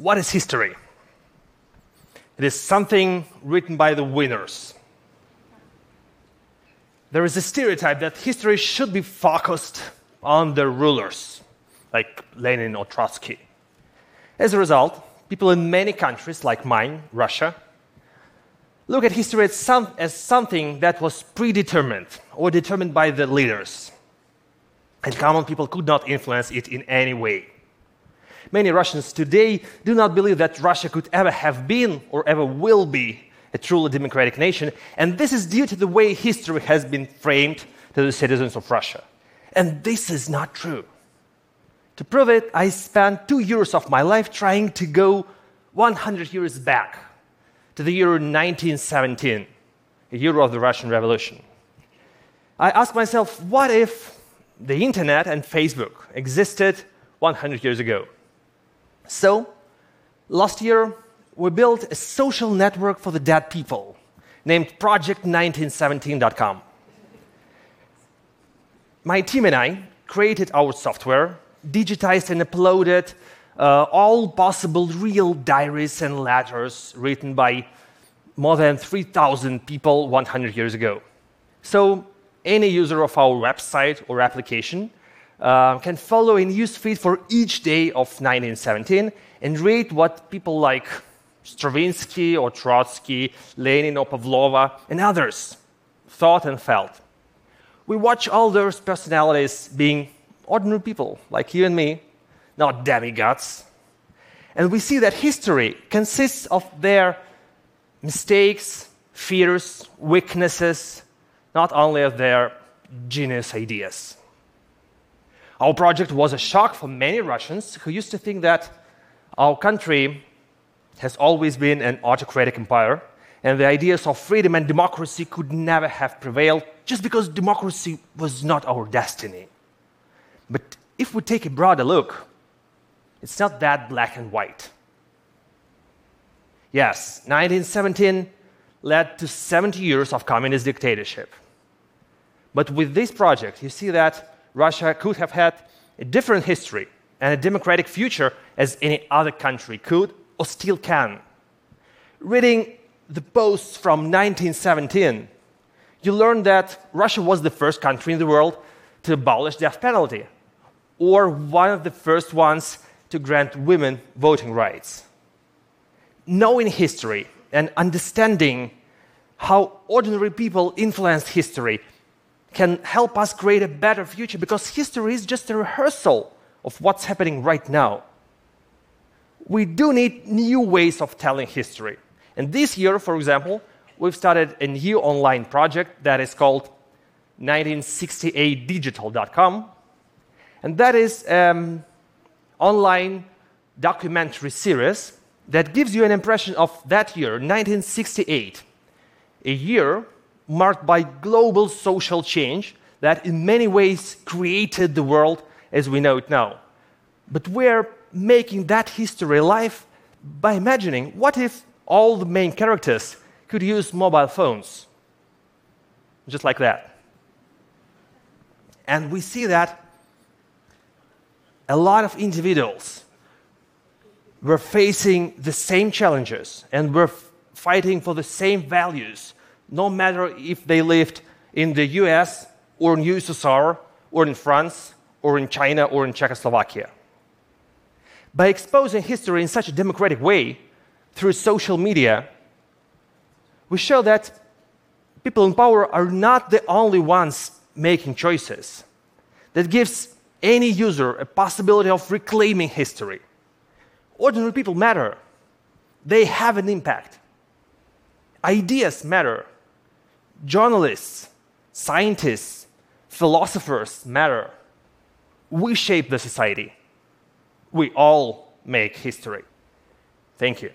What is history? It is something written by the winners. There is a stereotype that history should be focused on the rulers, like Lenin or Trotsky. As a result, people in many countries, like mine, Russia, look at history as, some, as something that was predetermined or determined by the leaders. And common people could not influence it in any way. Many Russians today do not believe that Russia could ever have been or ever will be a truly democratic nation, and this is due to the way history has been framed to the citizens of Russia. And this is not true. To prove it, I spent two years of my life trying to go 100 years back to the year 1917, a year of the Russian Revolution. I asked myself, what if the internet and Facebook existed 100 years ago? So, last year, we built a social network for the dead people named Project1917.com. My team and I created our software, digitized and uploaded uh, all possible real diaries and letters written by more than 3,000 people 100 years ago. So, any user of our website or application uh, can follow a news feed for each day of 1917 and read what people like Stravinsky or Trotsky, Lenin or Pavlova, and others thought and felt. We watch all those personalities being ordinary people like you and me, not demigods. And we see that history consists of their mistakes, fears, weaknesses, not only of their genius ideas. Our project was a shock for many Russians who used to think that our country has always been an autocratic empire, and the ideas of freedom and democracy could never have prevailed just because democracy was not our destiny. But if we take a broader look, it's not that black and white. Yes, 1917 led to 70 years of communist dictatorship. But with this project, you see that Russia could have had a different history and a democratic future as any other country could or still can. Reading the posts from 1917, you learn that Russia was the first country in the world to abolish death penalty, or one of the first ones to grant women voting rights. Knowing history and understanding how ordinary people influenced history can help us create a better future because history is just a rehearsal of what's happening right now. We do need new ways of telling history. And this year, for example, we've started a new online project that is called 1968digital.com. And that is an um, online documentary series that gives you an impression of that year, 1968, a year marked by global social change that in many ways created the world as we know it now. But we're making that history alive by imagining what if all the main characters could use mobile phones? Just like that. And we see that a lot of individuals were facing the same challenges and were fighting for the same values no matter if they lived in the US or in USSR or in France or in China or in Czechoslovakia. By exposing history in such a democratic way through social media, we show that people in power are not the only ones making choices. That gives any user a possibility of reclaiming history. Ordinary people matter, they have an impact. Ideas matter, journalists, scientists, philosophers matter. We shape the society. We all make history. Thank you.